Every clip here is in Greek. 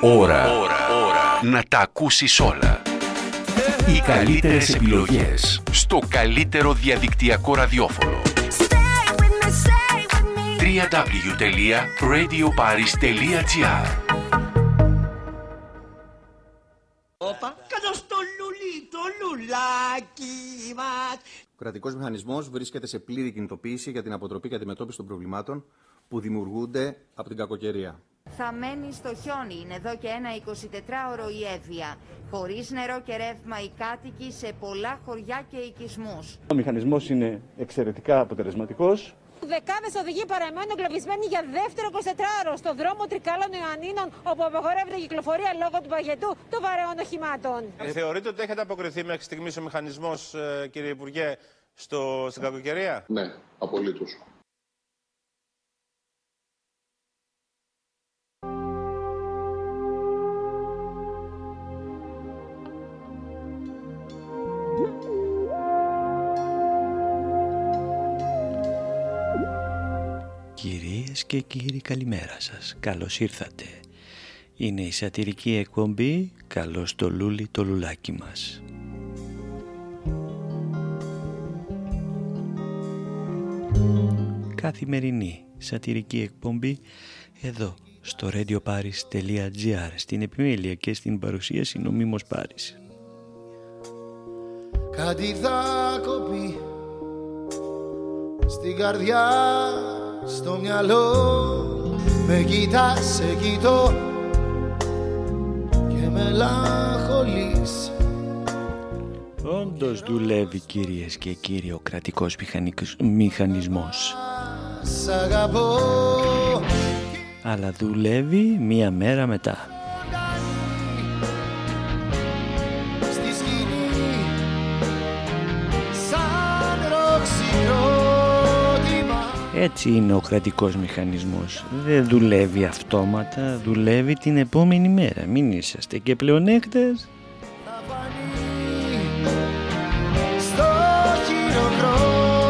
Ώρα. Ώρα. Να τα ακούσεις όλα. Οι καλύτερες επιλογές στο καλύτερο διαδικτυακό ραδιόφωνο. www.radioparis.gr λουλάκι μας. Ο κρατικός μηχανισμός βρίσκεται σε πλήρη κινητοποίηση για την αποτροπή και αντιμετώπιση των προβλημάτων που δημιουργούνται από την κακοκαιρία. Θα μένει στο χιόνι. Είναι εδώ και ένα 24ωρο η Εύβοια. Χωρίς νερό και ρεύμα οι κάτοικοι σε πολλά χωριά και οικισμούς. Ο μηχανισμός είναι εξαιρετικά αποτελεσματικός. Δεκάδες οδηγοί παραμένουν εγκλωβισμένοι για δεύτερο 24ωρο στο δρόμο Τρικάλων Ιωαννίνων, όπου απαγορεύεται η κυκλοφορία λόγω του παγετού των βαρέων οχημάτων. Ε, θεωρείτε ότι έχετε αποκριθεί μέχρι στιγμής ο μηχανισμός, κύριε Υπουργέ, στο, στην κακοκαιρία; Ναι, απολύτως. Κυρίες και κύριοι καλημέρα σας, καλώς ήρθατε. Είναι η σατυρική εκπομπή «Καλώς το λούλι το λουλάκι μας». Καθημερινή σατυρική εκπομπή εδώ στο radioparis.gr στην επιμέλεια και στην παρουσίαση νομίμως Πάρης. Κάτι θα κοπεί στην καρδιά, στο μυαλό Με κοιτάς, σε κοιτώ και μελαγχολείς Όντως δουλεύει κυρίες και κύριοι ο κρατικός μηχανικ- μηχανισμός. Σ' αγαπώ Αλλά δουλεύει μία μέρα μετά. Έτσι είναι ο κρατικός μηχανισμός. Δεν δουλεύει αυτόματα, δουλεύει την επόμενη μέρα. Μην είσαστε και πλεονέκτες. θα φανεί στο χειροκρότημα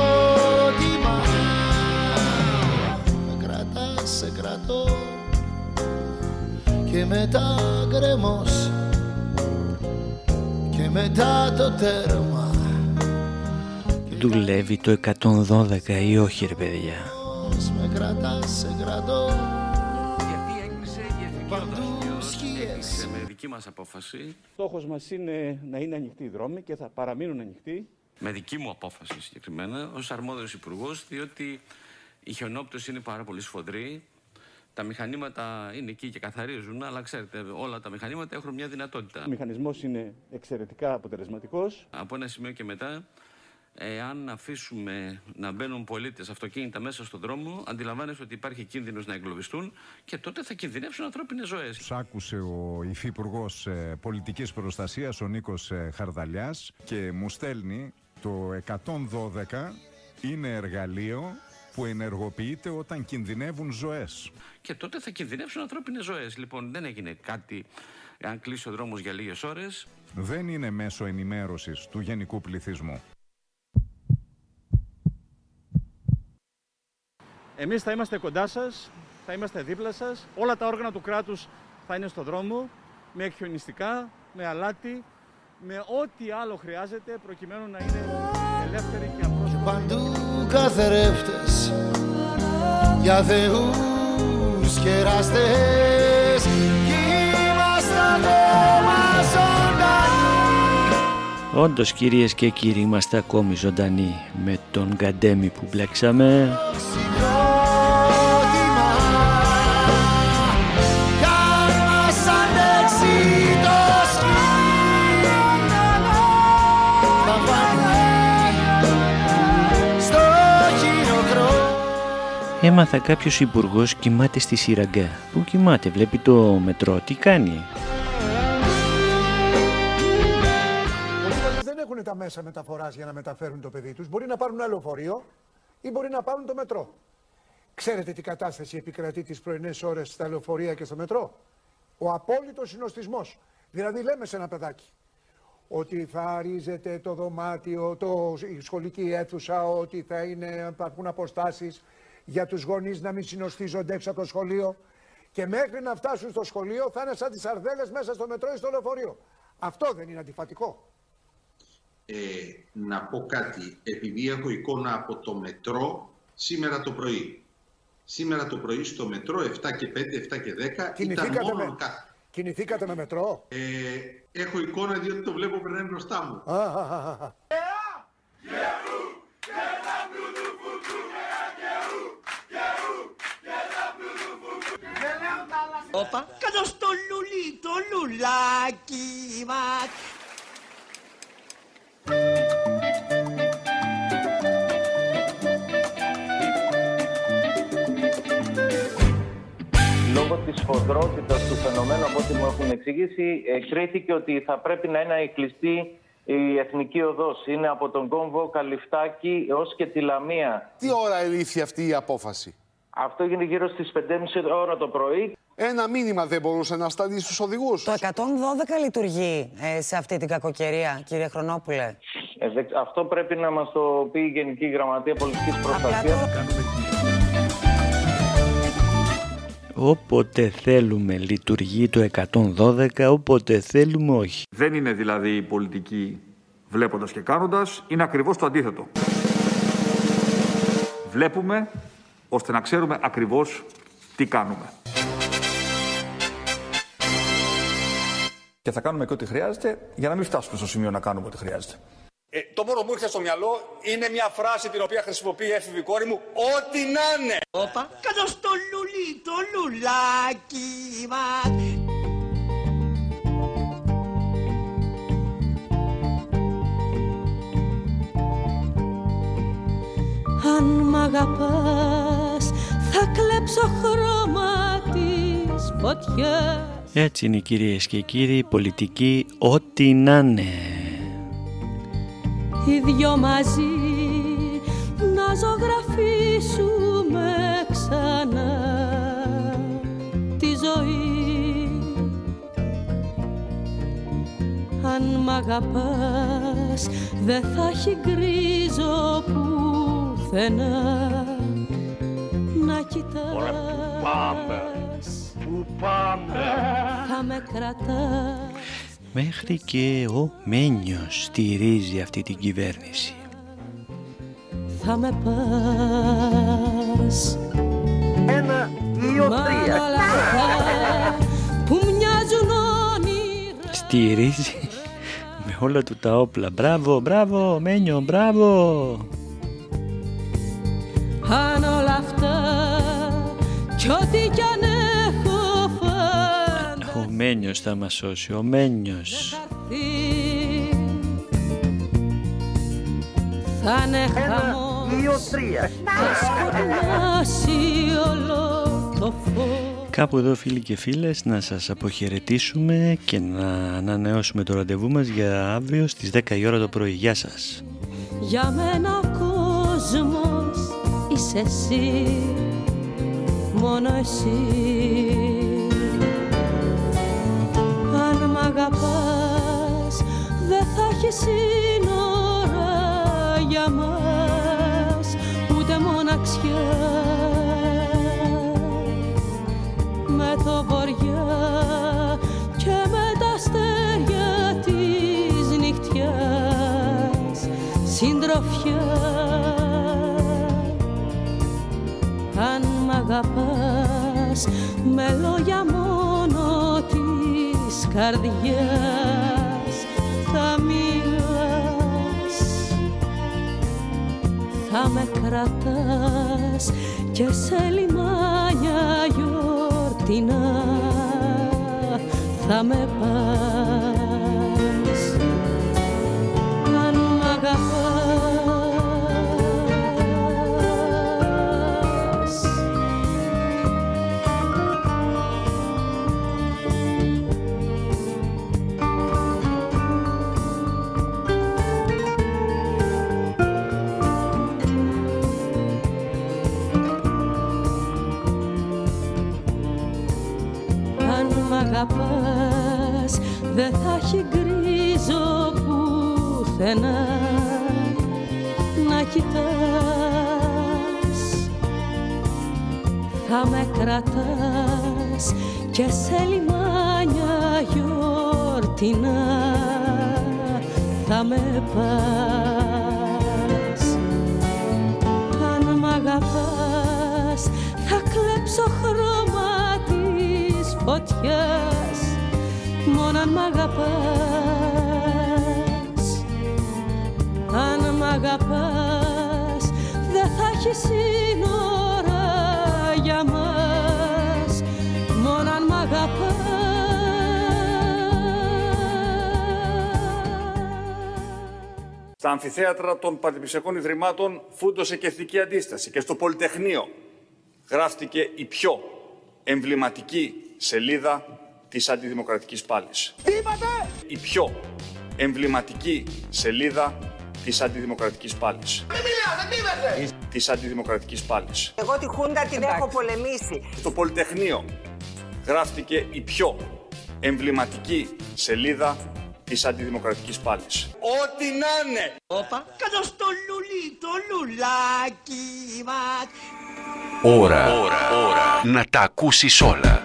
Με κρατάς, σε κρατώ και μετά γκρεμός και μετά το τέρμα Δουλεύει το 112 ή όχι ρε παιδιά. με κρατάς, σε κρατώ Γιατί έκλεισε η εθνική Παντού οδός σκιές. έκλεισε με δική μας απόφαση, Στόχος μας είναι να είναι ανοιχτοί οι δρόμοι και θα παραμείνουν ανοιχτοί. με δική μου απόφαση συγκεκριμένα, ως αρμόδιος υπουργός, διότι η χιονόπτωση είναι πάρα πολύ σφοδρή. Τα μηχανήματα είναι εκεί και καθαρίζουν, αλλά ξέρετε, όλα τα μηχανήματα έχουν μια δυνατότητα. Ο μηχανισμός είναι εξαιρετικά αποτελεσματικός. Από ένα σημείο και μετά, εάν αφήσουμε να μπαίνουν πολίτες αυτοκίνητα μέσα στον δρόμο, αντιλαμβάνεσαι ότι υπάρχει κίνδυνος να εγκλωβιστούν και τότε θα κινδυνεύσουν ανθρώπινες ζωές. Σ' άκουσε ο Υφυπουργός Πολιτικής Προστασίας, ο Νίκος ε, Χαρδαλιάς και μου στέλνει το 112 είναι εργαλείο που ενεργοποιείται όταν κινδυνεύουν ζωές. Και τότε θα κινδυνεύσουν ανθρώπινες ζωές. Λοιπόν, δεν έγινε κάτι αν κλείσει ο δρόμος για λίγες ώρες. Δεν είναι μέσο ενημέρωσης του γενικού πληθυσμού. Εμείς θα είμαστε κοντά σας, θα είμαστε δίπλα σας. Όλα τα όργανα του κράτους θα είναι στο δρόμο, με εκχιονιστικά, με αλάτι, με ό,τι άλλο χρειάζεται προκειμένου να είναι ελεύθεροι και απρόσωποι. Παντού καθρέφτες για θεούς και εραστές κι είμαστε ακόμα ζωντανοί Όντως κυρίες και κύριοι είμαστε ακόμη ζωντανοί με τον Γκαντέμι που μπλέξαμε. Έμαθα κάποιος υπουργός κοιμάται στη Σιραγκά. Πού κοιμάται, βλέπει το μετρό, τι κάνει; Πολλοί γονείς δεν έχουν τα μέσα μεταφοράς για να μεταφέρουν το παιδί τους. Μπορεί να πάρουν ένα λεωφορείο ή μπορεί να πάρουν το μετρό. Ξέρετε τι κατάσταση επικρατεί τις πρωινές ώρες στα λεωφορεία και στο μετρό; Ο απόλυτος συνοστισμός. Δηλαδή λέμε σε ένα παιδάκι ότι θα ρίζεται το δωμάτιο, το, η σχολική αίθουσα, ότι θα είναι, υπάρχουν αποστάσεις για τους γονείς να μην συνοστίζονται έξω από το σχολείο Και μέχρι να φτάσουν στο σχολείο θα είναι σαν τις αρδέλες μέσα στο μετρό ή στο λεωφορείο. Αυτό δεν είναι αντιφατικό. Ε, να πω κάτι, επειδή έχω εικόνα από το μετρό σήμερα το πρωί. Σήμερα το πρωί στο μετρό 7 και 5, 7 και 10 Κινηθήκατε ήταν μόνο... με- κα- Κινηθήκατε με μετρό; Ε, έχω εικόνα διότι το βλέπω περνάει μπροστά μου. Α, α, Όπα, κάτω στο λουλί, το λουλάκι μας. Λόγω της σφοδρότητας του φαινομένου, από ό,τι μου έχουν εξηγήσει, ε, κρίθηκε ότι θα πρέπει να είναι κλειστή η Εθνική Οδός. Είναι από τον κόμβο Καλυφτάκη έως και τη Λαμία. Τι ώρα ελήφθη αυτή η απόφαση; Αυτό έγινε γύρω στις 5.30 ώρα το πρωί. Ένα μήνυμα δεν μπορούσε να σταλεί στους οδηγούς. Το 112 λειτουργεί ε, σε αυτή την κακοκαιρία, κύριε Χρονόπουλε. Ε, δεν- αυτό πρέπει να μας το πει η Γενική Γραμματεία Πολιτικής Προστασίας. Όποτε θέλουμε λειτουργεί το 112, όποτε θέλουμε όχι. Δεν είναι δηλαδή η πολιτική βλέποντας και κάνοντας, είναι ακριβώς το αντίθετο. Βλέπουμε ώστε να ξέρουμε ακριβώς τι κάνουμε. Και θα κάνουμε και ό,τι χρειάζεται για να μην φτάσουμε στο σημείο να κάνουμε ό,τι χρειάζεται. Ε, το μόνο που μου ήρθε στο μυαλό είναι μια φράση την οποία χρησιμοποιεί η έφηβη κόρη μου. Ό,τι να είναι! Όπα, κάτω στο λουλί, το λουλάκι μας. Αν μ' αγαπάς θα κλέψω χρώμα της φωτιάς. Έτσι είναι κυρίες και κύριοι, πολιτική ό,τι να είναι. Οι δυο μαζί να ζωγραφίσουμε ξανά τη ζωή. Αν μ' αγαπάς δεν θα έχει γκρίζο πουθενά να κοιτάς Πάμε, πού πάμε. θα με κρατάς Μέχρι και ο Μένιος στηρίζει αυτή την κυβέρνηση. θα με πας Ένα, δύο, Μα τρία. όλα αυτά που μοιάζουν όνειρα Στηρίζει με όλα του τα όπλα. Μπράβο, μπράβο, Μένιο, μπράβο. Κι ό,τι κι αν έχω φανταστεί Ο Μένιος θα μας σώσει, ο Μένιος. θα είναι χαμός δύο, τρία. θα σκοτεινάσει όλο το φως Κάπου εδώ φίλοι και φίλες να σας αποχαιρετήσουμε και να ανανεώσουμε το ραντεβού μας για αύριο στις 10 η ώρα το πρωί. Γεια σας. Για μένα ο κόσμος είσαι εσύ, μόνο εσύ. Αν μ' αγαπάς δεν θα έχει σύνορα για μας, ούτε μοναξιά. Με το βοριά και με τα αστέρια της νυχτιάς συντροφιάς αγαπάς. Με λόγια μόνο της καρδιάς θα μιλάς. Θα με κρατάς και σε λιμάνια γιορτινά. Θα με πας αγαπάς. Δεν θα έχει γκρίζο πουθενά. Να κοιτάς. Θα με κρατάς και σε λιμάνια γιορτινά. Θα με πας της φωτιάς μόνο αν μ' αγαπάς. Αν μ' αγαπάς δεν θα έχει σύνορα για μας. Μόνο αν μ' Στα αμφιθέατρα των Πανεπιστημιακών Ιδρυμάτων φούντωσε και εθνική αντίσταση και στο Πολυτεχνείο γράφτηκε η πιο εμβληματική σελίδα της αντιδημοκρατικής πάλης. Τι είπατε! Η πιο εμβληματική σελίδα της αντιδημοκρατικής πάλης. Μην μιλάτε, τι είπατε! Της αντιδημοκρατικής πάλης. Εγώ τη Χούντα την έχω πολεμήσει. Στο Πολυτεχνείο γράφτηκε η πιο εμβληματική σελίδα της αντιδημοκρατικής πάλης. Ό,τι να είναι! Όπα, κάτω στο λουλί, το λουλάκι μας. Ώρα. Ώρα. Ώρα. Να τα ακούσεις όλα.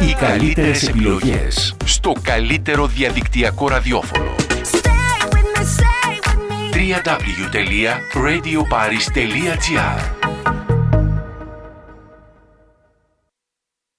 Οι καλύτερες επιλογές στο καλύτερο διαδικτυακό ραδιόφωνο. www.radioparis.gr